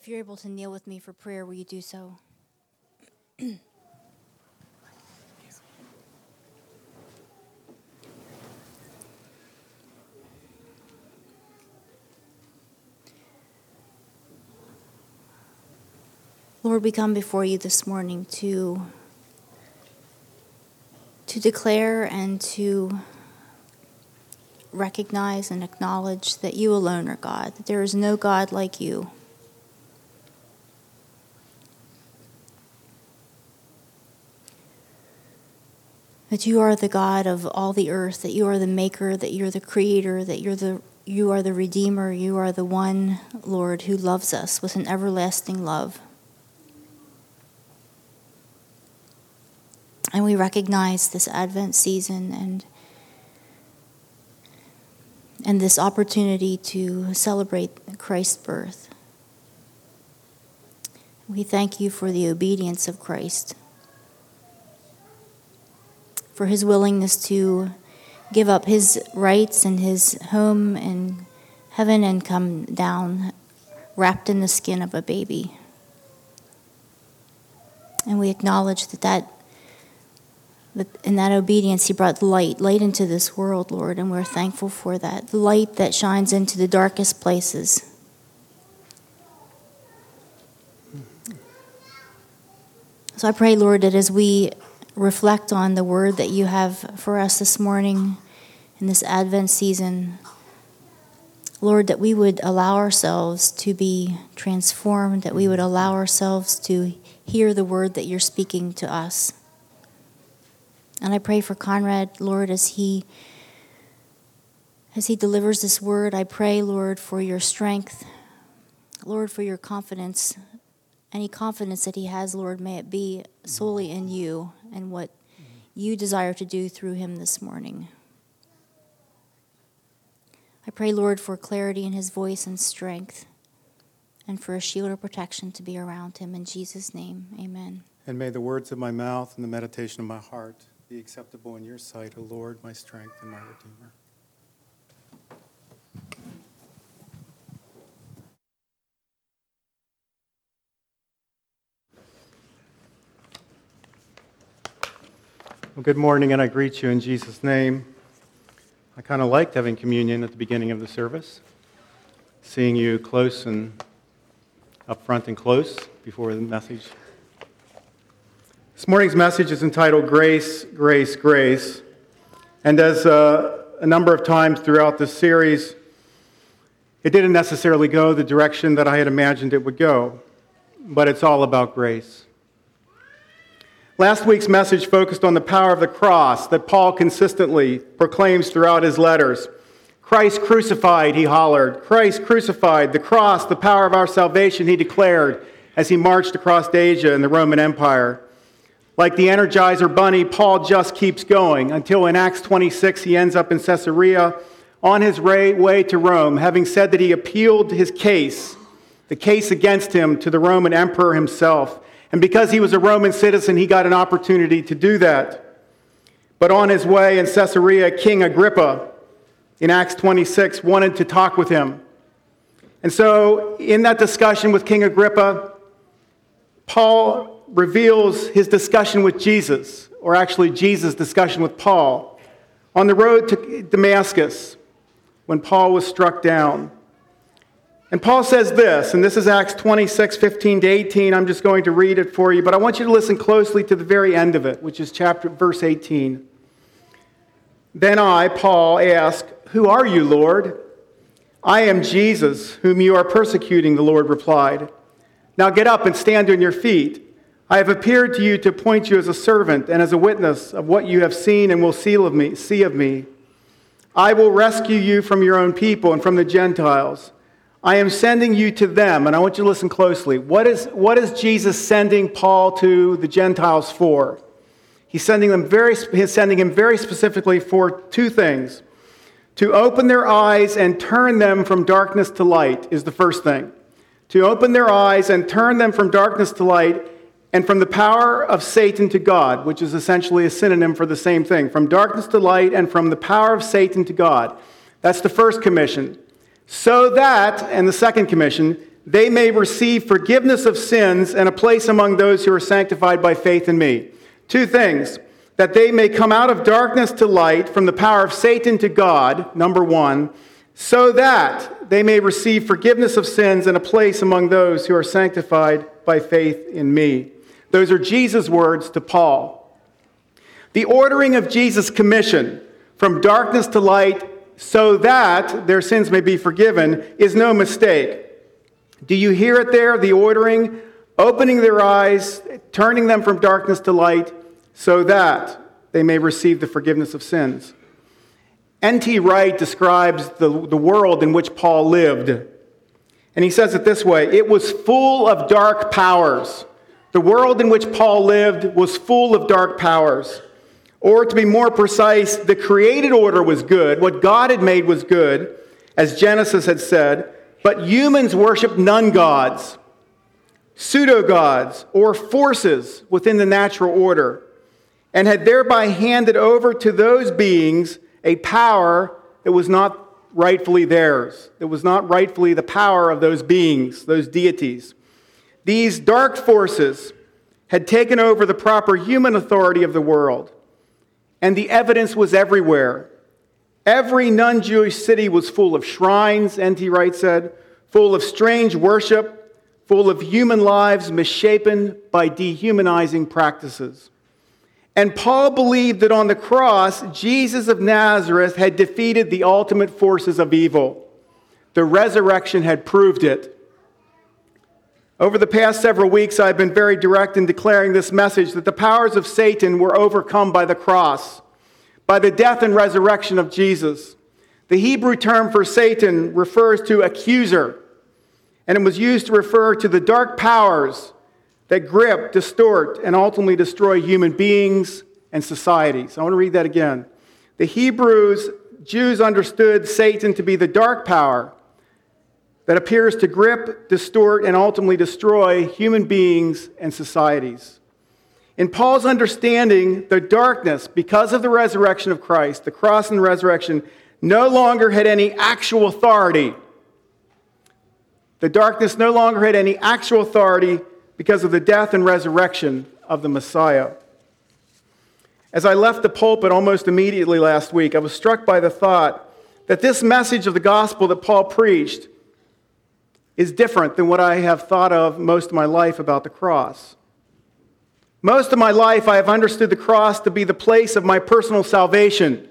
If you're able to kneel with me for prayer, will you do so? Lord, we come before you this morning to to declare and to recognize and acknowledge that you alone are God, that there is no God like you. That you are the God of all the earth, that you are the maker, that you're the creator, that you're the you are the redeemer, you are the one, Lord, who loves us with an everlasting love. And we recognize this Advent season and and this opportunity to celebrate Christ's birth. We thank you for the obedience of Christ, for his willingness to give up his rights and his home and heaven and come down wrapped in the skin of a baby. And we acknowledge that that but in that obedience, He brought light, light into this world, Lord, and we're thankful for that. The light that shines into the darkest places. So I pray, Lord, that as we reflect on the word that you have for us this morning in this Advent season, Lord, that we would allow ourselves to be transformed, that we would allow ourselves to hear the word that you're speaking to us. And I pray for Conrad, Lord, as he as he delivers this word, I pray, Lord, for your strength, Lord, for your confidence. Any confidence that he has, Lord, may it be solely in you and what you desire to do through him this morning. I pray, Lord, for clarity in his voice and strength, and for a shield of protection to be around him. In Jesus' name, amen. And may the words of my mouth and the meditation of my heart be acceptable in your sight, O Lord, my strength and my redeemer. Well, good morning, and I greet you in Jesus' name. I kind of liked having communion at the beginning of the service, seeing you close and up front and close before the message this morning's message is entitled Grace, Grace, Grace. And as uh, a number of times throughout this series, it didn't necessarily go the direction that I had imagined it would go, but it's all about grace. Last week's message focused on the power of the cross that Paul consistently proclaims throughout his letters. Christ crucified, he hollered. Christ crucified. The cross, the power of our salvation, he declared as he marched across Asia and the Roman Empire. Like the Energizer Bunny, Paul just keeps going until in Acts 26 he ends up in Caesarea on his way to Rome, having said that he appealed his case, the case against him, to the Roman emperor himself. And because he was a Roman citizen, he got an opportunity to do that. But on his way in Caesarea, King Agrippa, in Acts 26, wanted to talk with him. And so, in that discussion with King Agrippa, Paul reveals his discussion with Jesus, or actually Jesus' discussion with Paul, on the road to Damascus when Paul was struck down. And Paul says this, and this is Acts 26, 15 to 18. I'm just going to read it for you, but I want you to listen closely to the very end of it, which is chapter verse 18. Then I, Paul, ask, Who are you, Lord? I am Jesus, whom you are persecuting, the Lord replied. Now get up and stand on your feet. I have appeared to you to appoint you as a servant and as a witness of what you have seen and will see of me. See of me. I will rescue you from your own people and from the Gentiles. I am sending you to them, and I want you to listen closely. What is, what is Jesus sending Paul to the Gentiles for? He's sending, them very, he's sending him very specifically for two things. To open their eyes and turn them from darkness to light is the first thing. To open their eyes and turn them from darkness to light and from the power of Satan to God, which is essentially a synonym for the same thing, from darkness to light, and from the power of Satan to God. That's the first commission. So that, and the second commission, they may receive forgiveness of sins and a place among those who are sanctified by faith in me. Two things that they may come out of darkness to light, from the power of Satan to God, number one, so that they may receive forgiveness of sins and a place among those who are sanctified by faith in me. Those are Jesus' words to Paul. The ordering of Jesus' commission from darkness to light so that their sins may be forgiven is no mistake. Do you hear it there? The ordering, opening their eyes, turning them from darkness to light, so that they may receive the forgiveness of sins. N.T. Wright describes the, the world in which Paul lived. And he says it this way it was full of dark powers. The world in which Paul lived was full of dark powers. Or to be more precise, the created order was good. What God had made was good, as Genesis had said. But humans worshiped nun gods, pseudo gods, or forces within the natural order, and had thereby handed over to those beings a power that was not rightfully theirs. It was not rightfully the power of those beings, those deities. These dark forces had taken over the proper human authority of the world, and the evidence was everywhere. Every non Jewish city was full of shrines, N.T. Wright said, full of strange worship, full of human lives misshapen by dehumanizing practices. And Paul believed that on the cross, Jesus of Nazareth had defeated the ultimate forces of evil. The resurrection had proved it. Over the past several weeks, I've been very direct in declaring this message that the powers of Satan were overcome by the cross by the death and resurrection of Jesus. The Hebrew term for Satan refers to accuser, and it was used to refer to the dark powers that grip, distort, and ultimately destroy human beings and societies. I want to read that again. The Hebrews, Jews understood Satan to be the dark power that appears to grip, distort, and ultimately destroy human beings and societies. In Paul's understanding, the darkness, because of the resurrection of Christ, the cross and resurrection, no longer had any actual authority. The darkness no longer had any actual authority because of the death and resurrection of the Messiah. As I left the pulpit almost immediately last week, I was struck by the thought that this message of the gospel that Paul preached is different than what I have thought of most of my life about the cross. Most of my life, I have understood the cross to be the place of my personal salvation,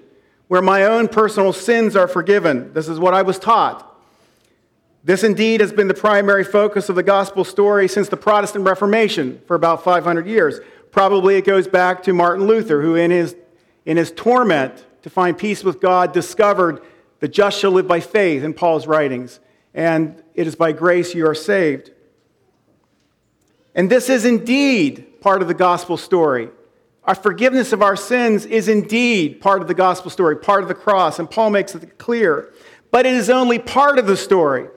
where my own personal sins are forgiven. This is what I was taught. This indeed has been the primary focus of the gospel story since the Protestant Reformation for about 500 years. Probably it goes back to Martin Luther, who, in his, in his torment to find peace with God, discovered the just shall live by faith in Paul's writings. And it is by grace you are saved. And this is indeed part of the gospel story. Our forgiveness of our sins is indeed part of the gospel story, part of the cross, and Paul makes it clear. But it is only part of the story.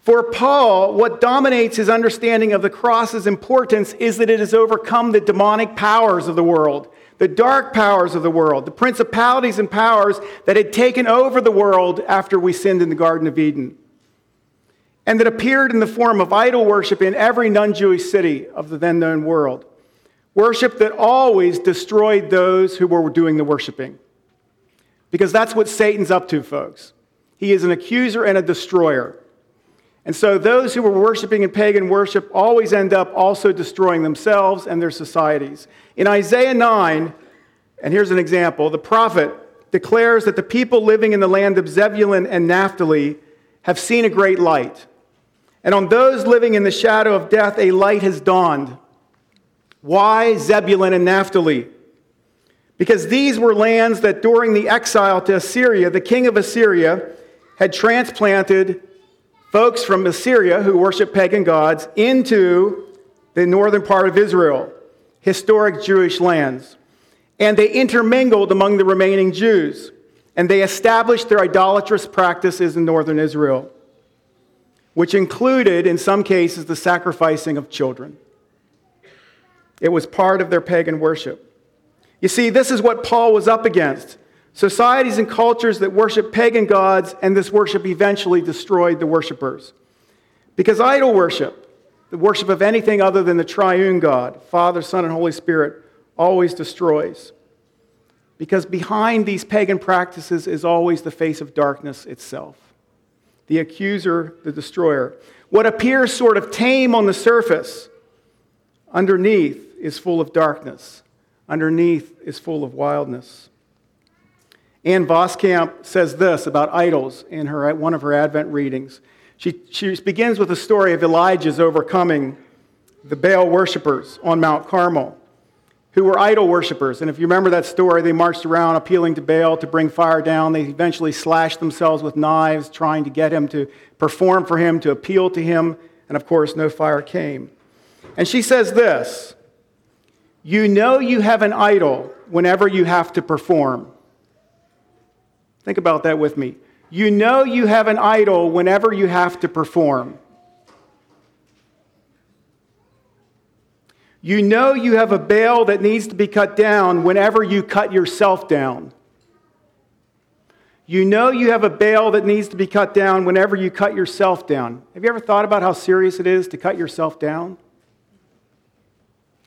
For Paul, what dominates his understanding of the cross's importance is that it has overcome the demonic powers of the world, the dark powers of the world, the principalities and powers that had taken over the world after we sinned in the Garden of Eden, and that appeared in the form of idol worship in every non Jewish city of the then known world. Worship that always destroyed those who were doing the worshiping. Because that's what Satan's up to, folks. He is an accuser and a destroyer. And so those who were worshiping in pagan worship always end up also destroying themselves and their societies. In Isaiah 9, and here's an example, the prophet declares that the people living in the land of Zebulun and Naphtali have seen a great light. And on those living in the shadow of death, a light has dawned. Why Zebulun and Naphtali? Because these were lands that during the exile to Assyria, the king of Assyria had transplanted folks from Assyria who worship pagan gods into the northern part of Israel, historic Jewish lands. And they intermingled among the remaining Jews, and they established their idolatrous practices in northern Israel, which included, in some cases, the sacrificing of children. It was part of their pagan worship. You see, this is what Paul was up against societies and cultures that worship pagan gods, and this worship eventually destroyed the worshipers. Because idol worship, the worship of anything other than the triune God, Father, Son, and Holy Spirit, always destroys. Because behind these pagan practices is always the face of darkness itself the accuser, the destroyer. What appears sort of tame on the surface, underneath is full of darkness, underneath is full of wildness. Ann Voskamp says this about idols in her, one of her Advent readings. She, she begins with the story of Elijah's overcoming the Baal worshippers on Mount Carmel, who were idol worshippers. And if you remember that story, they marched around appealing to Baal to bring fire down. They eventually slashed themselves with knives, trying to get him to perform for him, to appeal to him. And of course, no fire came. And she says this You know you have an idol whenever you have to perform. Think about that with me. You know you have an idol whenever you have to perform. You know you have a Baal that needs to be cut down whenever you cut yourself down. You know you have a Baal that needs to be cut down whenever you cut yourself down. Have you ever thought about how serious it is to cut yourself down?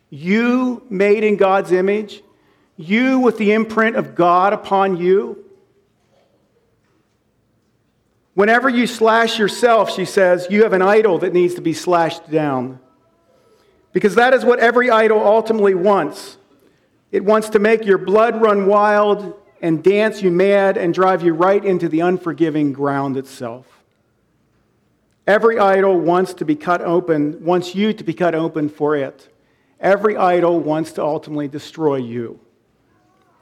You made in God's image, you with the imprint of God upon you. Whenever you slash yourself, she says, you have an idol that needs to be slashed down. Because that is what every idol ultimately wants. It wants to make your blood run wild and dance you mad and drive you right into the unforgiving ground itself. Every idol wants to be cut open, wants you to be cut open for it. Every idol wants to ultimately destroy you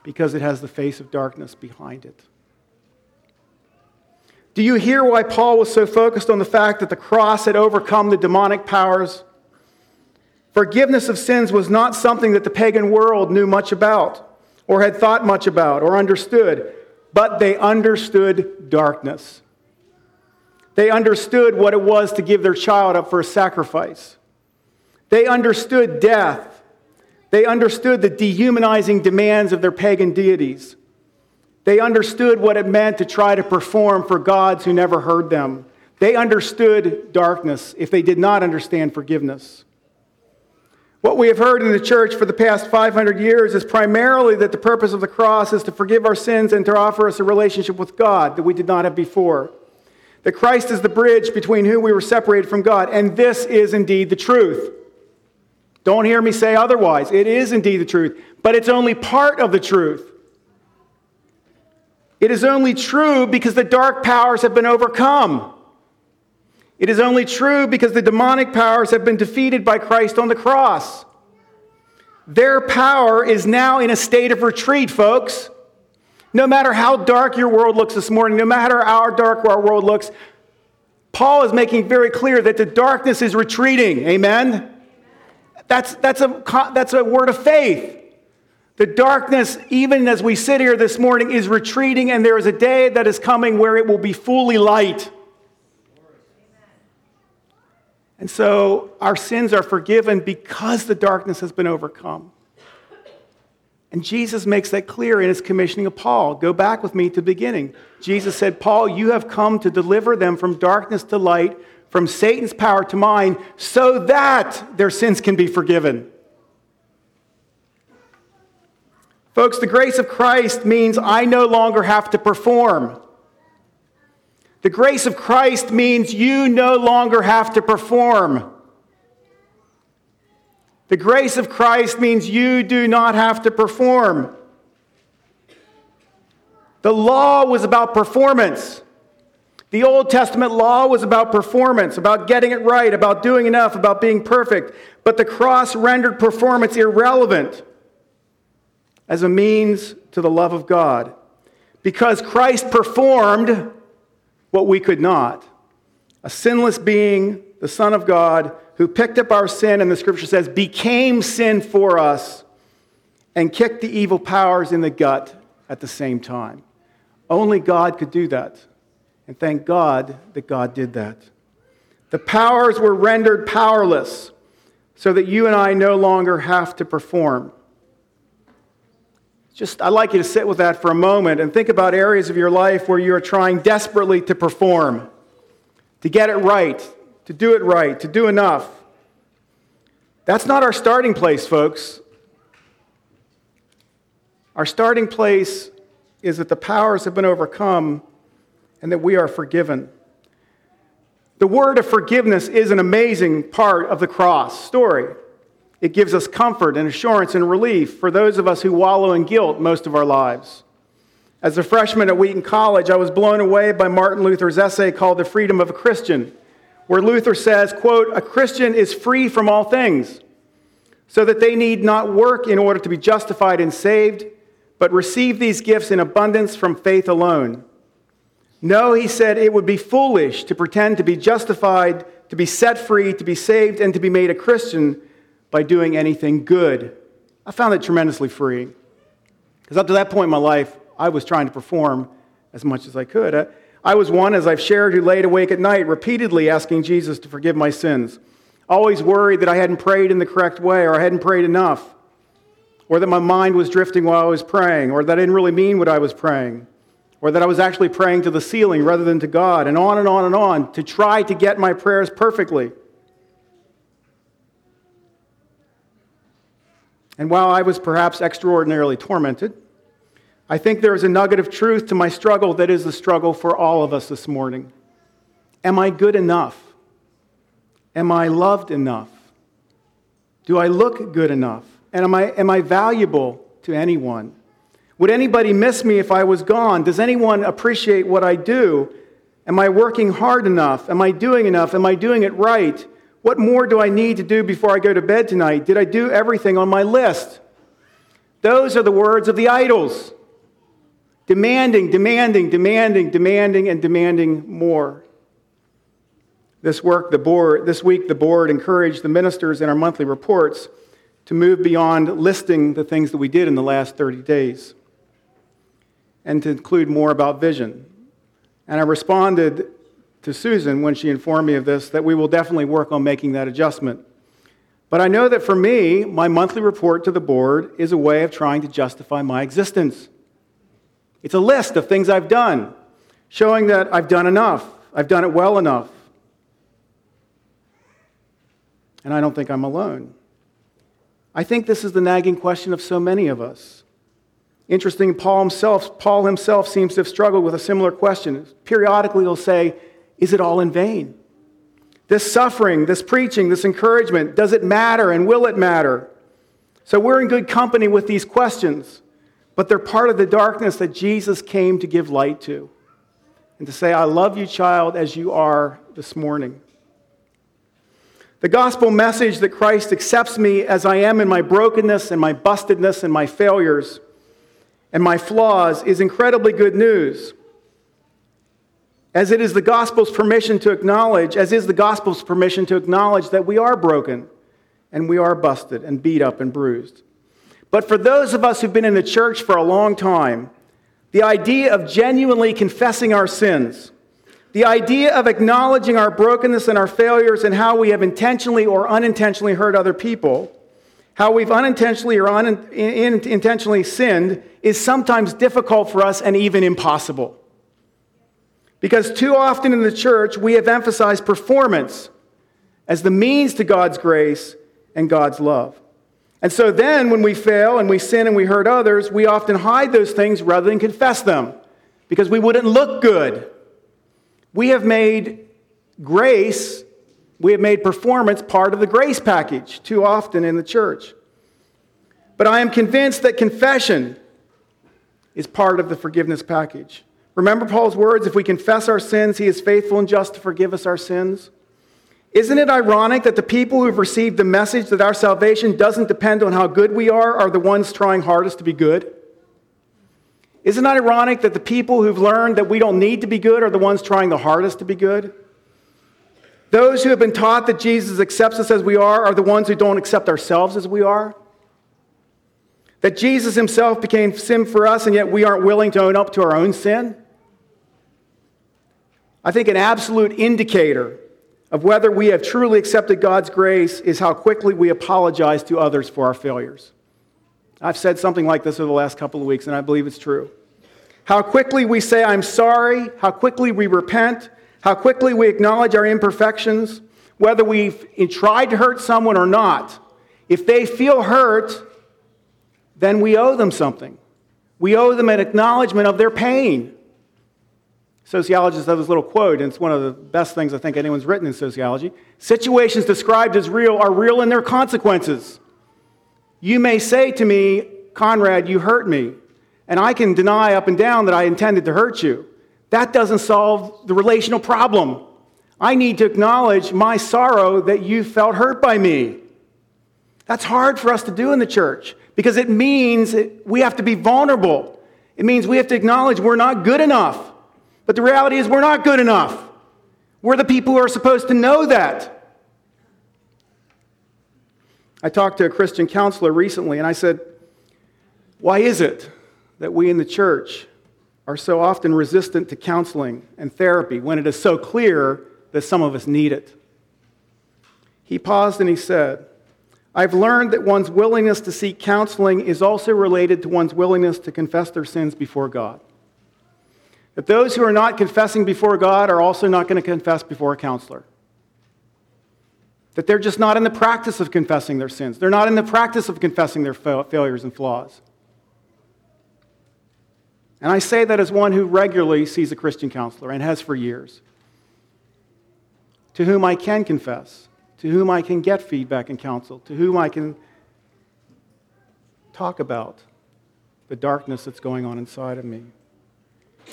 because it has the face of darkness behind it. Do you hear why Paul was so focused on the fact that the cross had overcome the demonic powers? Forgiveness of sins was not something that the pagan world knew much about, or had thought much about, or understood, but they understood darkness. They understood what it was to give their child up for a sacrifice. They understood death. They understood the dehumanizing demands of their pagan deities. They understood what it meant to try to perform for gods who never heard them. They understood darkness if they did not understand forgiveness. What we have heard in the church for the past 500 years is primarily that the purpose of the cross is to forgive our sins and to offer us a relationship with God that we did not have before. That Christ is the bridge between who we were separated from God. And this is indeed the truth. Don't hear me say otherwise. It is indeed the truth, but it's only part of the truth. It is only true because the dark powers have been overcome. It is only true because the demonic powers have been defeated by Christ on the cross. Their power is now in a state of retreat, folks. No matter how dark your world looks this morning, no matter how dark our world looks, Paul is making very clear that the darkness is retreating. Amen? That's, that's, a, that's a word of faith. The darkness, even as we sit here this morning, is retreating, and there is a day that is coming where it will be fully light. And so our sins are forgiven because the darkness has been overcome. And Jesus makes that clear in his commissioning of Paul. Go back with me to the beginning. Jesus said, Paul, you have come to deliver them from darkness to light, from Satan's power to mine, so that their sins can be forgiven. Folks, the grace of Christ means I no longer have to perform. The grace of Christ means you no longer have to perform. The grace of Christ means you do not have to perform. The law was about performance. The Old Testament law was about performance, about getting it right, about doing enough, about being perfect. But the cross rendered performance irrelevant as a means to the love of God. Because Christ performed what we could not. A sinless being, the Son of God, who picked up our sin, and the scripture says, became sin for us and kicked the evil powers in the gut at the same time. Only God could do that. And thank God that God did that. The powers were rendered powerless so that you and I no longer have to perform. Just, I'd like you to sit with that for a moment and think about areas of your life where you are trying desperately to perform, to get it right, to do it right, to do enough. That's not our starting place, folks. Our starting place is that the powers have been overcome and that we are forgiven. The word of forgiveness is an amazing part of the cross story. It gives us comfort and assurance and relief for those of us who wallow in guilt most of our lives. As a freshman at Wheaton College, I was blown away by Martin Luther's essay called The Freedom of a Christian, where Luther says, quote, "A Christian is free from all things, so that they need not work in order to be justified and saved, but receive these gifts in abundance from faith alone." No, he said, it would be foolish to pretend to be justified, to be set free, to be saved, and to be made a Christian by doing anything good. I found it tremendously freeing. Because up to that point in my life, I was trying to perform as much as I could. I was one, as I've shared, who laid awake at night repeatedly asking Jesus to forgive my sins. Always worried that I hadn't prayed in the correct way or I hadn't prayed enough, or that my mind was drifting while I was praying, or that I didn't really mean what I was praying or that I was actually praying to the ceiling rather than to God, and on and on and on to try to get my prayers perfectly. And while I was perhaps extraordinarily tormented, I think there is a nugget of truth to my struggle that is the struggle for all of us this morning. Am I good enough? Am I loved enough? Do I look good enough? And am I, am I valuable to anyone? Would anybody miss me if I was gone? Does anyone appreciate what I do? Am I working hard enough? Am I doing enough? Am I doing it right? What more do I need to do before I go to bed tonight? Did I do everything on my list? Those are the words of the idols. Demanding, demanding, demanding, demanding, and demanding more. This work, the board, this week, the board encouraged the ministers in our monthly reports to move beyond listing the things that we did in the last 30 days and to include more about vision. And I responded to Susan when she informed me of this that we will definitely work on making that adjustment. But I know that for me, my monthly report to the board is a way of trying to justify my existence. It's a list of things I've done, showing that I've done enough, I've done it well enough. And I don't think I'm alone. I think this is the nagging question of so many of us. Interesting, Paul himself, Paul himself seems to have struggled with a similar question. Periodically, he'll say, Is it all in vain? This suffering, this preaching, this encouragement, does it matter and will it matter? So we're in good company with these questions, but they're part of the darkness that Jesus came to give light to and to say, I love you, child, as you are this morning. The gospel message that Christ accepts me as I am in my brokenness and my bustedness and my failures and my flaws is incredibly good news. As it is the gospel's permission to acknowledge, as is the gospel's permission to acknowledge that we are broken and we are busted and beat up and bruised. But for those of us who've been in the church for a long time, the idea of genuinely confessing our sins, the idea of acknowledging our brokenness and our failures and how we have intentionally or unintentionally hurt other people, how we've unintentionally or unintentionally sinned is sometimes difficult for us and even impossible. Because too often in the church, we have emphasized performance as the means to God's grace and God's love. And so then, when we fail and we sin and we hurt others, we often hide those things rather than confess them because we wouldn't look good. We have made grace we have made performance part of the grace package too often in the church. But I am convinced that confession is part of the forgiveness package. Remember Paul's words if we confess our sins, he is faithful and just to forgive us our sins. Isn't it ironic that the people who've received the message that our salvation doesn't depend on how good we are are the ones trying hardest to be good? Isn't it ironic that the people who've learned that we don't need to be good are the ones trying the hardest to be good? Those who have been taught that Jesus accepts us as we are are the ones who don't accept ourselves as we are. That Jesus himself became sin for us, and yet we aren't willing to own up to our own sin. I think an absolute indicator of whether we have truly accepted God's grace is how quickly we apologize to others for our failures. I've said something like this over the last couple of weeks, and I believe it's true. How quickly we say, I'm sorry, how quickly we repent, how quickly we acknowledge our imperfections, whether we've tried to hurt someone or not, if they feel hurt, then we owe them something. We owe them an acknowledgement of their pain. Sociologists have this little quote, and it's one of the best things I think anyone's written in sociology. Situations described as real are real in their consequences. You may say to me, Conrad, you hurt me, and I can deny up and down that I intended to hurt you. That doesn't solve the relational problem. I need to acknowledge my sorrow that you felt hurt by me. That's hard for us to do in the church because it means we have to be vulnerable. It means we have to acknowledge we're not good enough. But the reality is, we're not good enough. We're the people who are supposed to know that. I talked to a Christian counselor recently and I said, Why is it that we in the church are so often resistant to counseling and therapy when it is so clear that some of us need it? He paused and he said, I've learned that one's willingness to seek counseling is also related to one's willingness to confess their sins before God. That those who are not confessing before God are also not going to confess before a counselor. That they're just not in the practice of confessing their sins. They're not in the practice of confessing their fa- failures and flaws. And I say that as one who regularly sees a Christian counselor and has for years, to whom I can confess, to whom I can get feedback and counsel, to whom I can talk about the darkness that's going on inside of me.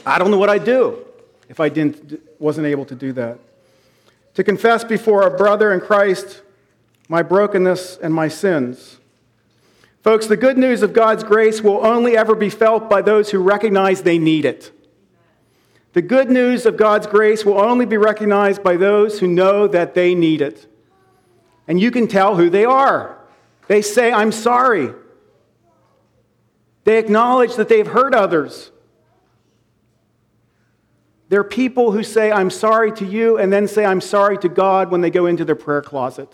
I don't know what I'd do if I didn't, wasn't able to do that. To confess before a brother in Christ my brokenness and my sins. Folks, the good news of God's grace will only ever be felt by those who recognize they need it. The good news of God's grace will only be recognized by those who know that they need it. And you can tell who they are. They say, I'm sorry. They acknowledge that they've hurt others. There are people who say, I'm sorry to you, and then say, I'm sorry to God when they go into their prayer closet.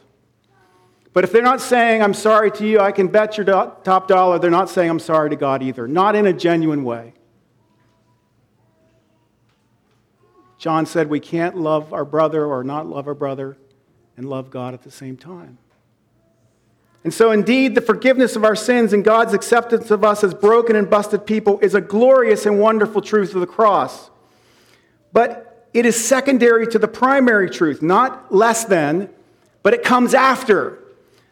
But if they're not saying, I'm sorry to you, I can bet your do- top dollar they're not saying, I'm sorry to God either. Not in a genuine way. John said we can't love our brother or not love our brother and love God at the same time. And so, indeed, the forgiveness of our sins and God's acceptance of us as broken and busted people is a glorious and wonderful truth of the cross. But it is secondary to the primary truth, not less than, but it comes after.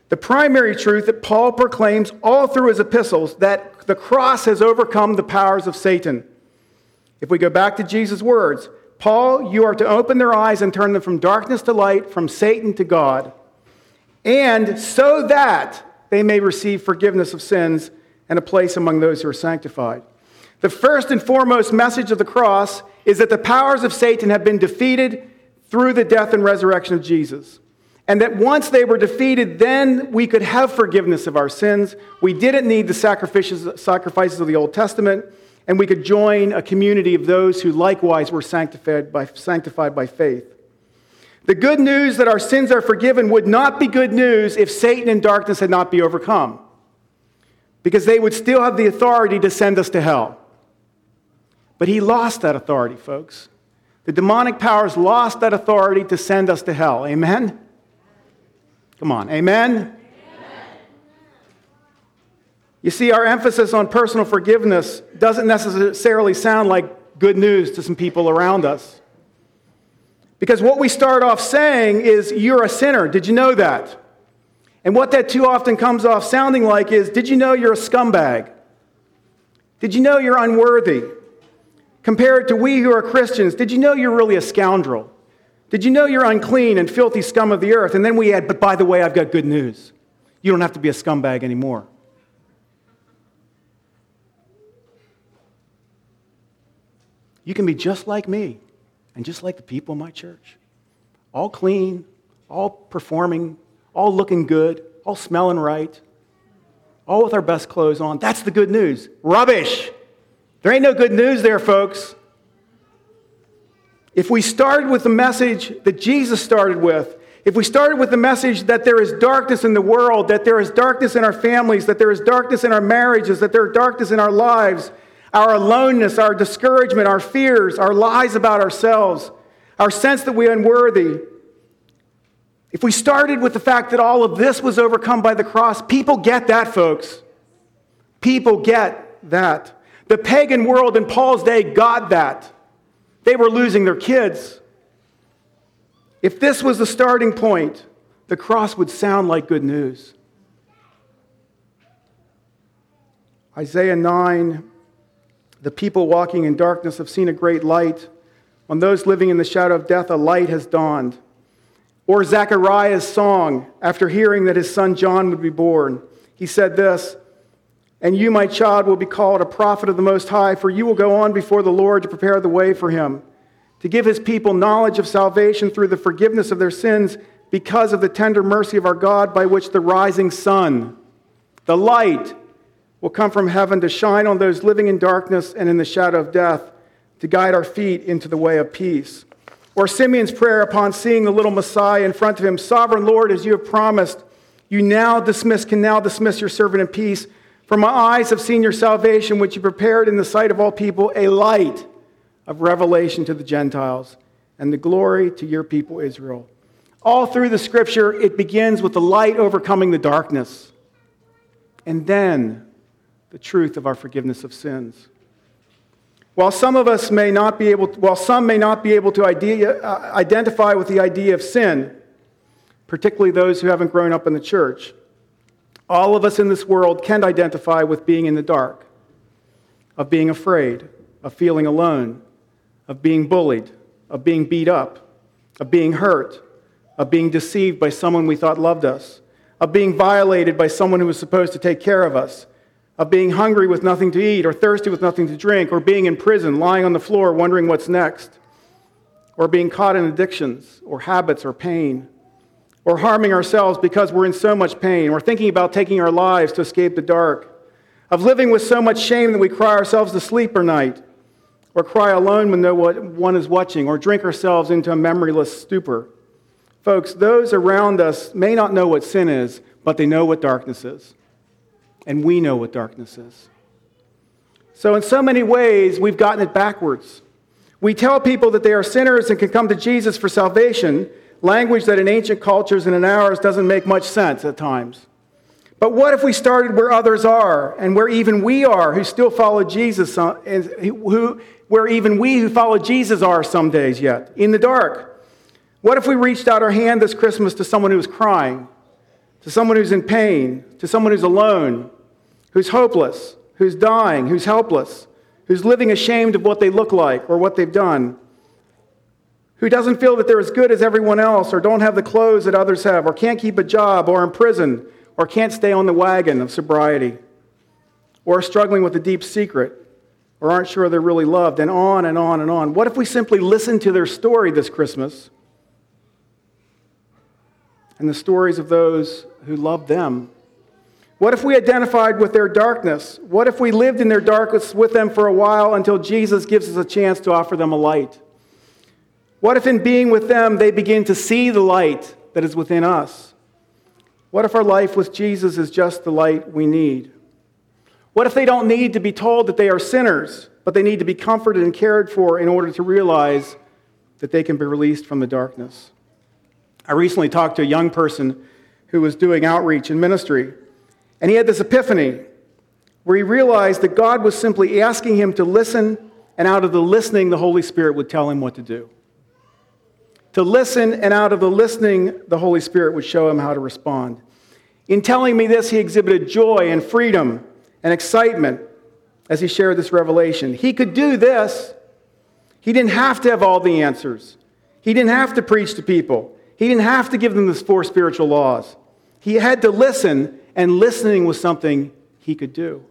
The primary truth that Paul proclaims all through his epistles that the cross has overcome the powers of Satan. If we go back to Jesus' words, Paul, you are to open their eyes and turn them from darkness to light, from Satan to God, and so that they may receive forgiveness of sins and a place among those who are sanctified. The first and foremost message of the cross is that the powers of Satan have been defeated through the death and resurrection of Jesus. And that once they were defeated, then we could have forgiveness of our sins. We didn't need the sacrifices, of the Old Testament, and we could join a community of those who likewise were sanctified by, sanctified by faith. The good news that our sins are forgiven would not be good news if Satan and darkness had not been overcome, because they would still have the authority to send us to hell. But he lost that authority, folks. The demonic powers lost that authority to send us to hell. Amen? Come on, amen? amen? You see, our emphasis on personal forgiveness doesn't necessarily sound like good news to some people around us. Because what we start off saying is, You're a sinner. Did you know that? And what that too often comes off sounding like is, Did you know you're a scumbag? Did you know you're unworthy? Compared to we who are Christians, did you know you're really a scoundrel? Did you know you're unclean and filthy scum of the earth? And then we add, but by the way, I've got good news. You don't have to be a scumbag anymore. You can be just like me and just like the people in my church. All clean, all performing, all looking good, all smelling right, all with our best clothes on. That's the good news. Rubbish. There ain't no good news there, folks. If we started with the message that Jesus started with, if we started with the message that there is darkness in the world, that there is darkness in our families, that there is darkness in our marriages, that there is darkness in our lives, our aloneness, our discouragement, our fears, our lies about ourselves, our sense that we are unworthy, If we started with the fact that all of this was overcome by the cross, people get that, folks. People get that. The pagan world in Paul's day got that. They were losing their kids. If this was the starting point, the cross would sound like good news. Isaiah 9 The people walking in darkness have seen a great light. On those living in the shadow of death, a light has dawned. Or Zechariah's song after hearing that his son John would be born. He said this And you, my child, will be called a prophet of the Most High, for you will go on before the Lord to prepare the way for him, to give his people knowledge of salvation through the forgiveness of their sins because of the tender mercy of our God, by which the rising sun, the light, will come from heaven to shine on those living in darkness and in the shadow of death, to guide our feet into the way of peace. Or Simeon's prayer upon seeing the little Messiah in front of him Sovereign Lord, as you have promised, you now dismiss, can now dismiss your servant in peace. For my eyes have seen your salvation, which you prepared in the sight of all people, a light of revelation to the Gentiles, and the glory to your people Israel. All through the scripture, it begins with the light overcoming the darkness. And then the truth of our forgiveness of sins. While some of us may not be able, to, while some may not be able to idea, uh, identify with the idea of sin, particularly those who haven't grown up in the church, all of us in this world can identify with being in the dark, of being afraid, of feeling alone, of being bullied, of being beat up, of being hurt, of being deceived by someone we thought loved us, of being violated by someone who was supposed to take care of us of being hungry with nothing to eat, or thirsty with nothing to drink, or being in prison, lying on the floor, wondering what's next, or being caught in addictions, or habits, or pain, or harming ourselves because we're in so much pain, or thinking about taking our lives to escape the dark, of living with so much shame that we cry ourselves to sleep at night, or cry alone when no one is watching, or drink ourselves into a memoryless stupor. Folks, those around us may not know what sin is, but they know what darkness is and we know what darkness is. So, in so many ways, we've gotten it backwards. We tell people that they are sinners and can come to Jesus for salvation, language that in ancient cultures and in ours doesn't make much sense at times. But what if we started where others are and where even we are who still follow Jesus, uh, who, where even we who follow Jesus are some days yet, in the dark? What if we reached out our hand this Christmas to someone who's crying, to someone who's in pain, to someone who's alone, who's hopeless, who's dying, who's helpless, who's living ashamed of what they look like or what they've done, who doesn't feel that they're as good as everyone else or don't have the clothes that others have or can't keep a job or in prison or can't stay on the wagon of sobriety or are struggling with a deep secret or aren't sure they're really loved and on and on and on. What if we simply listened to their story this Christmas and the stories of those who loved them what if we identified with their darkness? What if we lived in their darkness with them for a while until Jesus gives us a chance to offer them a light? What if in being with them they begin to see the light that is within us? What if our life with Jesus is just the light we need? What if they don't need to be told that they are sinners, but they need to be comforted and cared for in order to realize that they can be released from the darkness? I recently talked to a young person who was doing outreach and ministry. And he had this epiphany where he realized that God was simply asking him to listen, and out of the listening, the Holy Spirit would tell him what to do. To listen, and out of the listening, the Holy Spirit would show him how to respond. In telling me this, he exhibited joy and freedom and excitement as he shared this revelation. He could do this. He didn't have to have all the answers. He didn't have to preach to people. He didn't have to give them the four spiritual laws. He had to listen and listening was something he could do.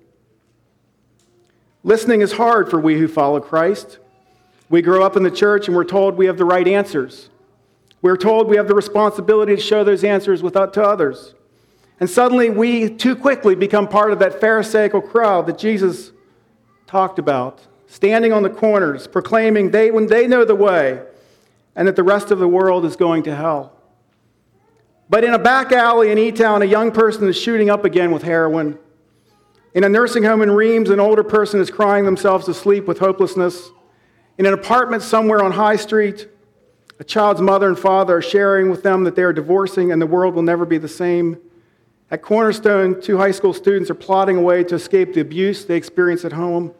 Listening is hard for we who follow Christ. We grow up in the church and we're told we have the right answers. We're told we have the responsibility to show those answers without uh, to others. And suddenly we too quickly become part of that Pharisaical crowd that Jesus talked about, standing on the corners, proclaiming they when they know the way and that the rest of the world is going to hell. But in a back alley in E Town, a young person is shooting up again with heroin. In a nursing home in Rheems, an older person is crying themselves to sleep with hopelessness. In an apartment somewhere on High Street, A child's mother and father are sharing with them that they are divorcing and the world will never be the same. At Cornerstone, two high school students are plotting a way to escape the abuse they experience at home.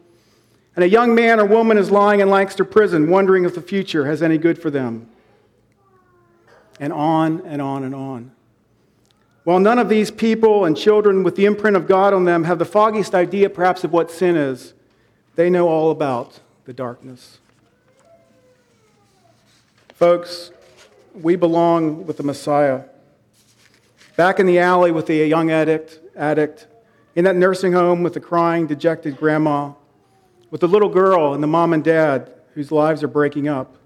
And a young man or woman is lying in Lancaster prison, wondering if the future has any good for them. And on and on and on. While none of these people and children with the imprint of God on them have the foggiest idea, perhaps, of what sin is, they know all about the darkness. Folks, we belong with the Messiah. Back in the alley with the young addict, addict, in that nursing home with the crying, dejected grandma, with the little girl and the mom and dad whose lives are breaking up,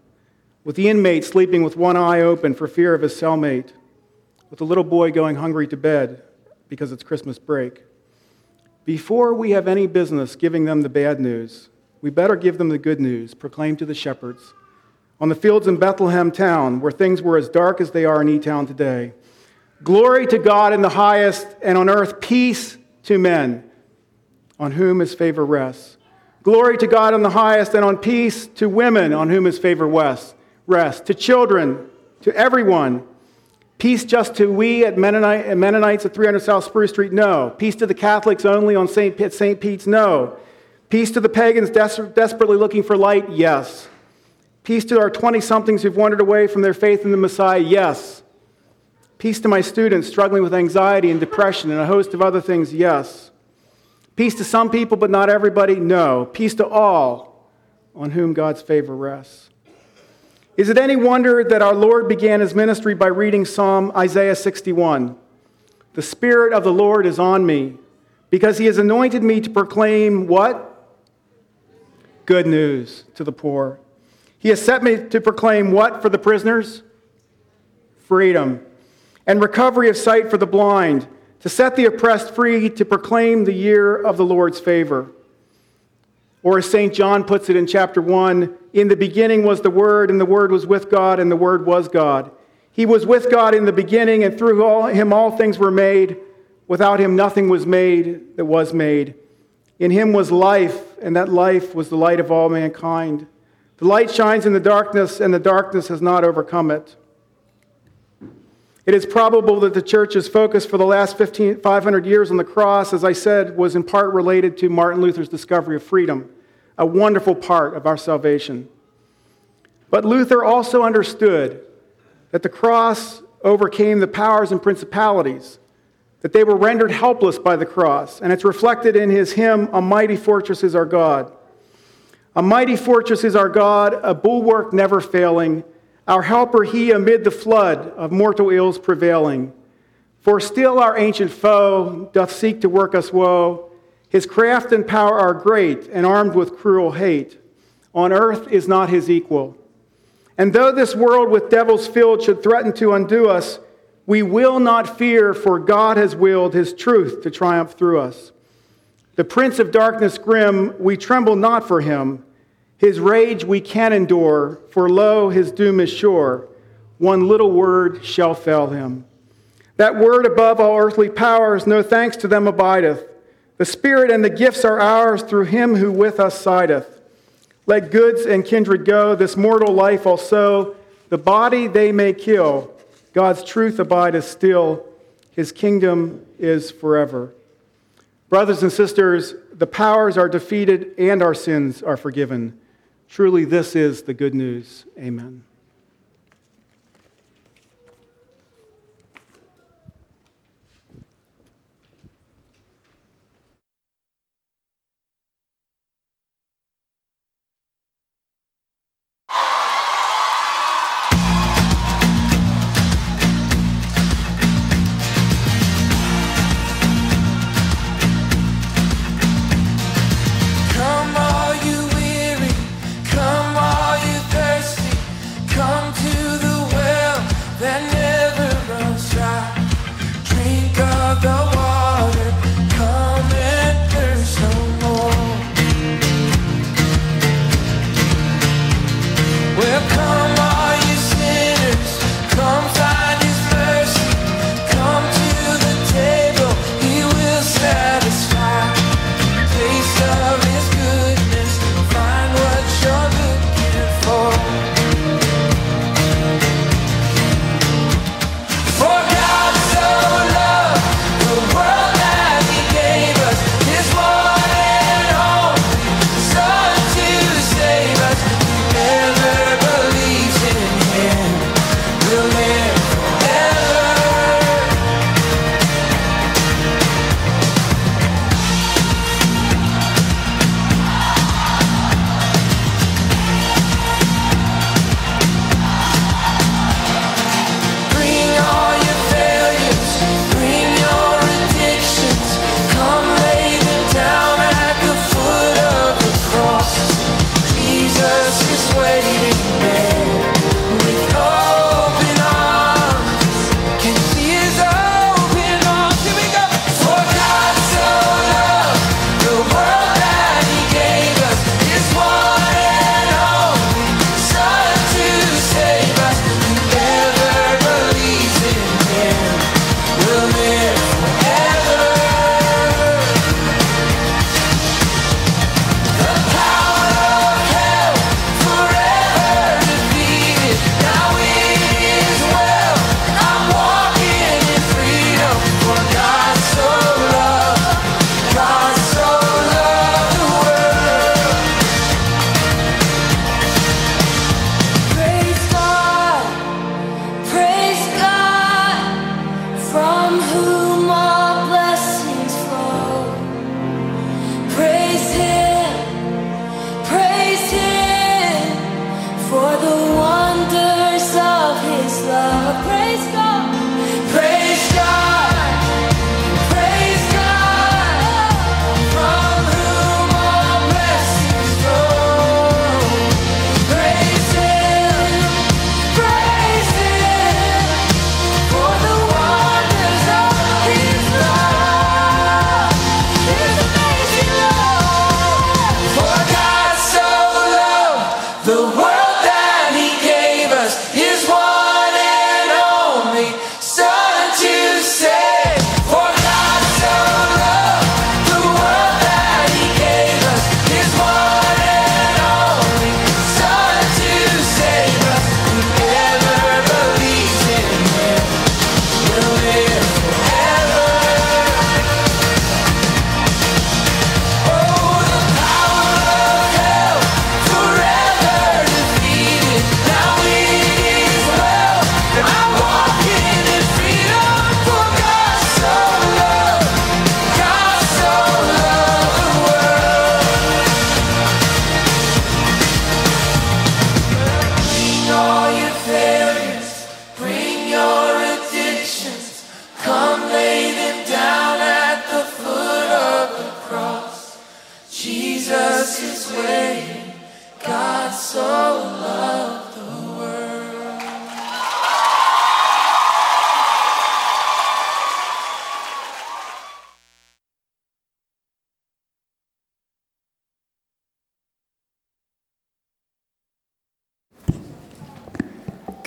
with the inmate sleeping with one eye open for fear of his cellmate, with the little boy going hungry to bed because it's Christmas break. Before we have any business giving them the bad news, we better give them the good news proclaimed to the shepherds on the fields in Bethlehem town, where things were as dark as they are in E Town today. Glory to God in the highest, and on earth peace to men on whom his favor rests. Glory to God in the highest, and on peace to women on whom his favor rests. To children, to everyone. Peace just to we at Mennonite, Mennonites at 300 South Spruce Street? No. Peace to the Catholics only on St. St. Pete's? No. Peace to the pagans des- desperately looking for light? Yes. Peace to our 20 somethings who've wandered away from their faith in the Messiah? Yes. Peace to my students struggling with anxiety and depression and a host of other things? Yes. Peace to some people, but not everybody? No. Peace to all on whom God's favor rests. Is it any wonder that our Lord began his ministry by reading Psalm Isaiah 61? The Spirit of the Lord is on me because he has anointed me to proclaim what? Good news to the poor. He has set me to proclaim what for the prisoners? Freedom and recovery of sight for the blind, to set the oppressed free, to proclaim the year of the Lord's favor. Or as St. John puts it in chapter 1 In the beginning was the Word, and the Word was with God, and the Word was God. He was with God in the beginning, and through all, him all things were made. Without him nothing was made that was made. In him was life, and that life was the light of all mankind. The light shines in the darkness, and the darkness has not overcome it. It is probable that the church's focus for the last 15, 500 years on the cross, as I said, was in part related to Martin Luther's discovery of freedom, a wonderful part of our salvation. But Luther also understood that the cross overcame the powers and principalities, that they were rendered helpless by the cross, and it's reflected in his hymn, A Mighty Fortress is Our God. A mighty fortress is our God, a bulwark never failing our helper, he amid the flood of mortal ills prevailing. For still our ancient foe doth seek to work us woe. His craft and power are great, and armed with cruel hate. On earth is not his equal. And though this world with devils filled should threaten to undo us, we will not fear, for God has willed his truth to triumph through us. The prince of darkness grim, we tremble not for him. His rage we can endure, for lo, his doom is sure. One little word shall fell him. That word above all earthly powers, no thanks to them abideth. The Spirit and the gifts are ours through him who with us sideth. Let goods and kindred go, this mortal life also. The body they may kill, God's truth abideth still. His kingdom is forever. Brothers and sisters, the powers are defeated and our sins are forgiven. Truly, this is the good news. Amen. about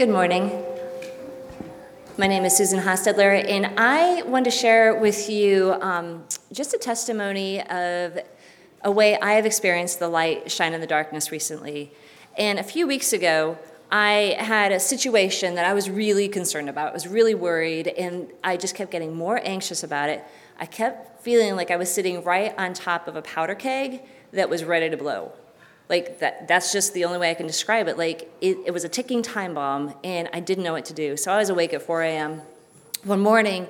Good morning. My name is Susan Hostetler, and I want to share with you um, just a testimony of a way I have experienced the light shine in the darkness recently. And a few weeks ago, I had a situation that I was really concerned about. I was really worried, and I just kept getting more anxious about it. I kept feeling like I was sitting right on top of a powder keg that was ready to blow. Like that that's just the only way I can describe it. Like it, it was a ticking time bomb and I didn't know what to do. So I was awake at 4 a.m. one morning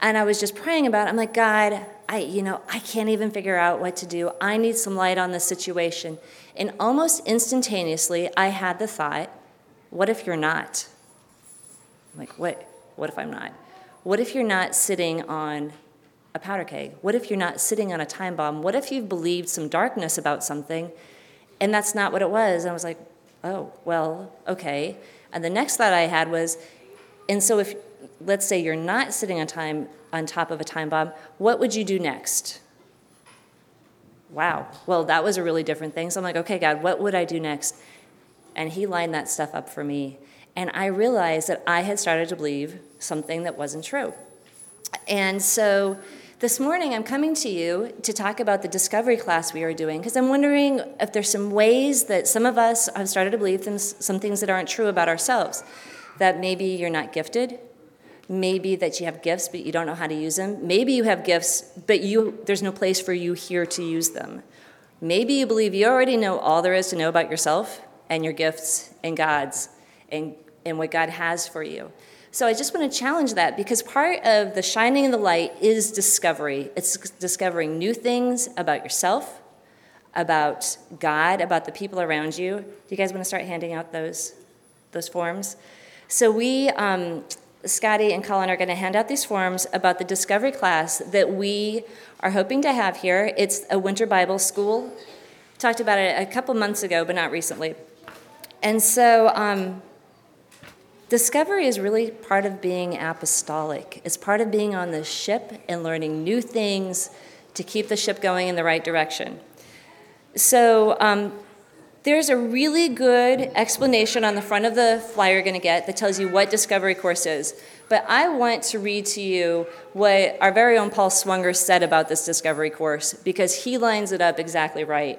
and I was just praying about it. I'm like, God, I you know, I can't even figure out what to do. I need some light on this situation. And almost instantaneously I had the thought, what if you're not? I'm like, what what if I'm not? What if you're not sitting on a powder keg? What if you're not sitting on a time bomb? What if you've believed some darkness about something and that's not what it was? And I was like, oh, well, okay. And the next thought I had was, and so if, let's say you're not sitting on time on top of a time bomb, what would you do next? Wow. Well, that was a really different thing. So I'm like, okay, God, what would I do next? And He lined that stuff up for me. And I realized that I had started to believe something that wasn't true. And so this morning I'm coming to you to talk about the discovery class we are doing because I'm wondering if there's some ways that some of us have started to believe some things that aren't true about ourselves. That maybe you're not gifted, maybe that you have gifts but you don't know how to use them. Maybe you have gifts but you there's no place for you here to use them. Maybe you believe you already know all there is to know about yourself and your gifts and God's and, and what God has for you. So I just want to challenge that because part of the shining in the light is discovery. It's discovering new things about yourself, about God, about the people around you. Do you guys want to start handing out those those forms? So we, um, Scotty and Colin, are going to hand out these forms about the discovery class that we are hoping to have here. It's a winter Bible school. Talked about it a couple months ago, but not recently. And so. Um, Discovery is really part of being apostolic. It's part of being on the ship and learning new things to keep the ship going in the right direction. So, um, there's a really good explanation on the front of the flyer you're going to get that tells you what Discovery Course is. But I want to read to you what our very own Paul Swanger said about this Discovery Course because he lines it up exactly right.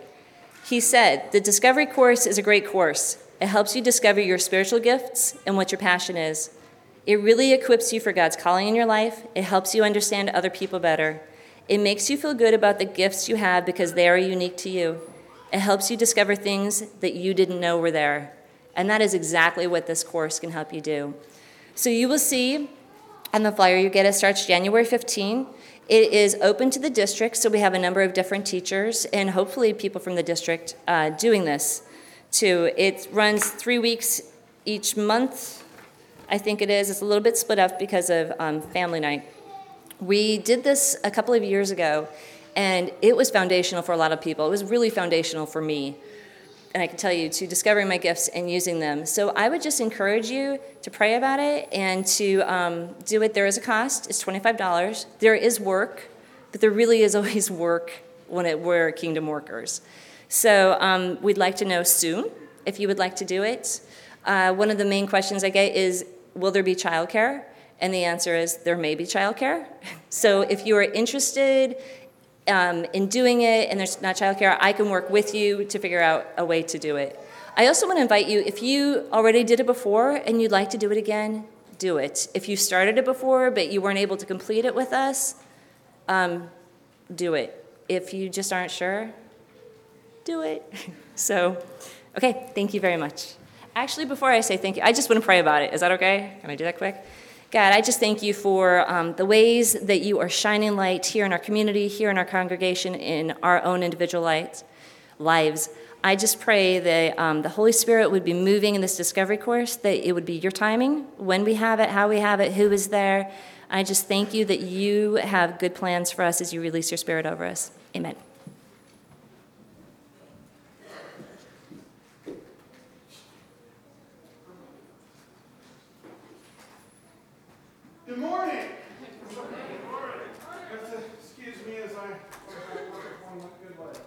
He said, The Discovery Course is a great course. It helps you discover your spiritual gifts and what your passion is. It really equips you for God's calling in your life. It helps you understand other people better. It makes you feel good about the gifts you have because they are unique to you. It helps you discover things that you didn't know were there. And that is exactly what this course can help you do. So you will see on the flyer you get it starts January 15. It is open to the district, so we have a number of different teachers and hopefully people from the district uh, doing this It runs three weeks each month, I think it is. It's a little bit split up because of um, family night. We did this a couple of years ago, and it was foundational for a lot of people. It was really foundational for me, and I can tell you, to discovering my gifts and using them. So I would just encourage you to pray about it and to um, do it. There is a cost, it's $25. There is work, but there really is always work when it, we're kingdom workers. So um, we'd like to know soon if you would like to do it. Uh, one of the main questions I get is Will there be childcare? And the answer is there may be childcare. So if you are interested um, in doing it and there's not childcare, I can work with you to figure out a way to do it. I also want to invite you if you already did it before and you'd like to do it again, do it. If you started it before but you weren't able to complete it with us, um, do it. If you just aren't sure, do it. So, okay, thank you very much. Actually, before I say thank you, I just want to pray about it. Is that okay? Can I do that quick? God, I just thank you for um, the ways that you are shining light here in our community, here in our congregation, in our own individual lights, lives. I just pray that um, the Holy Spirit would be moving in this discovery course, that it would be your timing, when we have it, how we have it, who is there. I just thank you that you have good plans for us as you release your spirit over us. Amen. Good morning. Good morning. Excuse me as I work upon good life.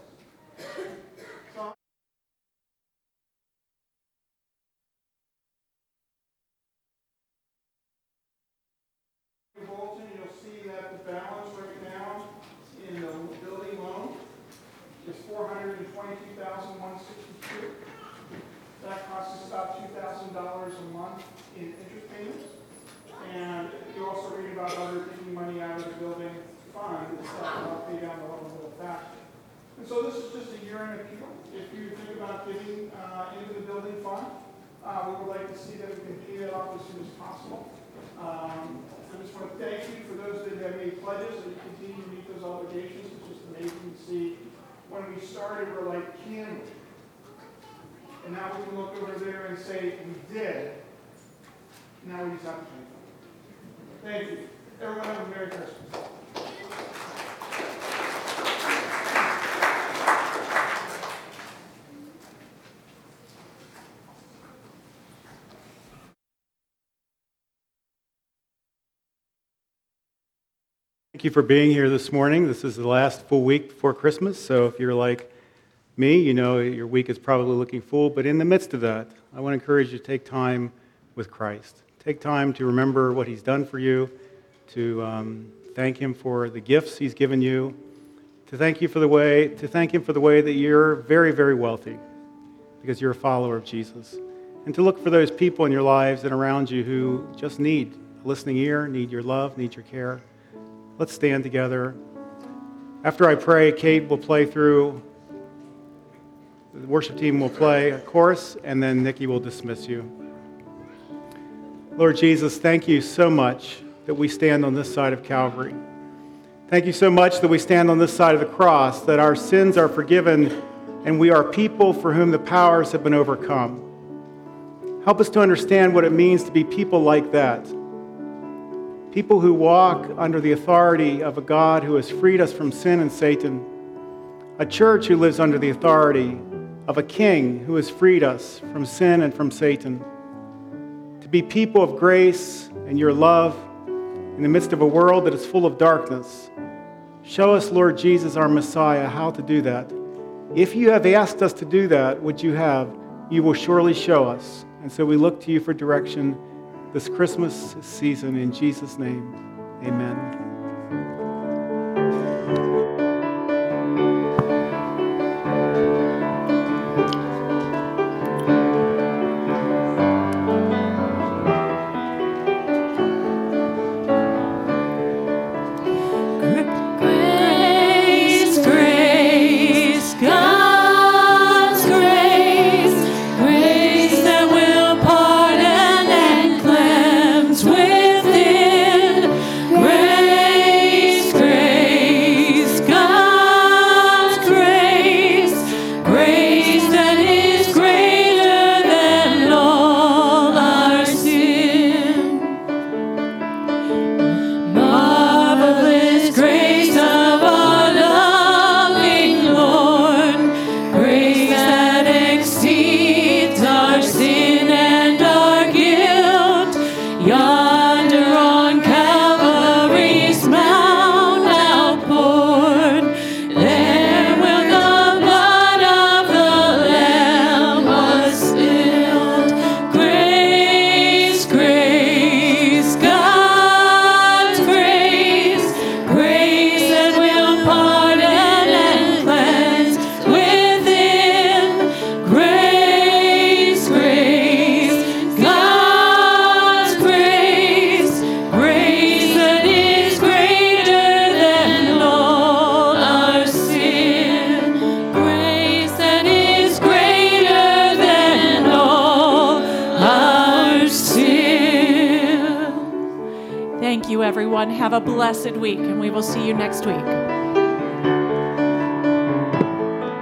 is four hundred and twenty-two thousand, one sixty-two. That costs us about two thousand dollars a month in interest payments. And you also read about other taking money out of the building fund and stuff, that'll pay down the loan a little faster. And so this is just a year-end appeal. If you think about getting, uh, into the building fund, uh, we would like to see that we can pay that off as soon as possible. Um, I just want to thank you for those that have made pledges, and continue to meet those obligations. It's just amazing to see, when we started, we're like candy. And now we can look over there and say, we did. Now we just have to them. Thank you. Everyone have a Merry Christmas. Thank you for being here this morning. This is the last full week before Christmas, so if you're like me, you know your week is probably looking full. But in the midst of that, I want to encourage you to take time with Christ. Take time to remember what He's done for you, to um, thank Him for the gifts He's given you, to thank you for the way, to thank Him for the way that you're very, very wealthy, because you're a follower of Jesus, and to look for those people in your lives and around you who just need a listening ear, need your love, need your care. Let's stand together. After I pray, Kate will play through, the worship team will play a chorus, and then Nikki will dismiss you. Lord Jesus, thank you so much that we stand on this side of Calvary. Thank you so much that we stand on this side of the cross, that our sins are forgiven, and we are people for whom the powers have been overcome. Help us to understand what it means to be people like that people who walk under the authority of a God who has freed us from sin and Satan, a church who lives under the authority of a king who has freed us from sin and from Satan, to be people of grace and your love in the midst of a world that is full of darkness. Show us, Lord Jesus, our Messiah, how to do that. If you have asked us to do that, which you have, you will surely show us. And so we look to you for direction this Christmas season. In Jesus' name, amen.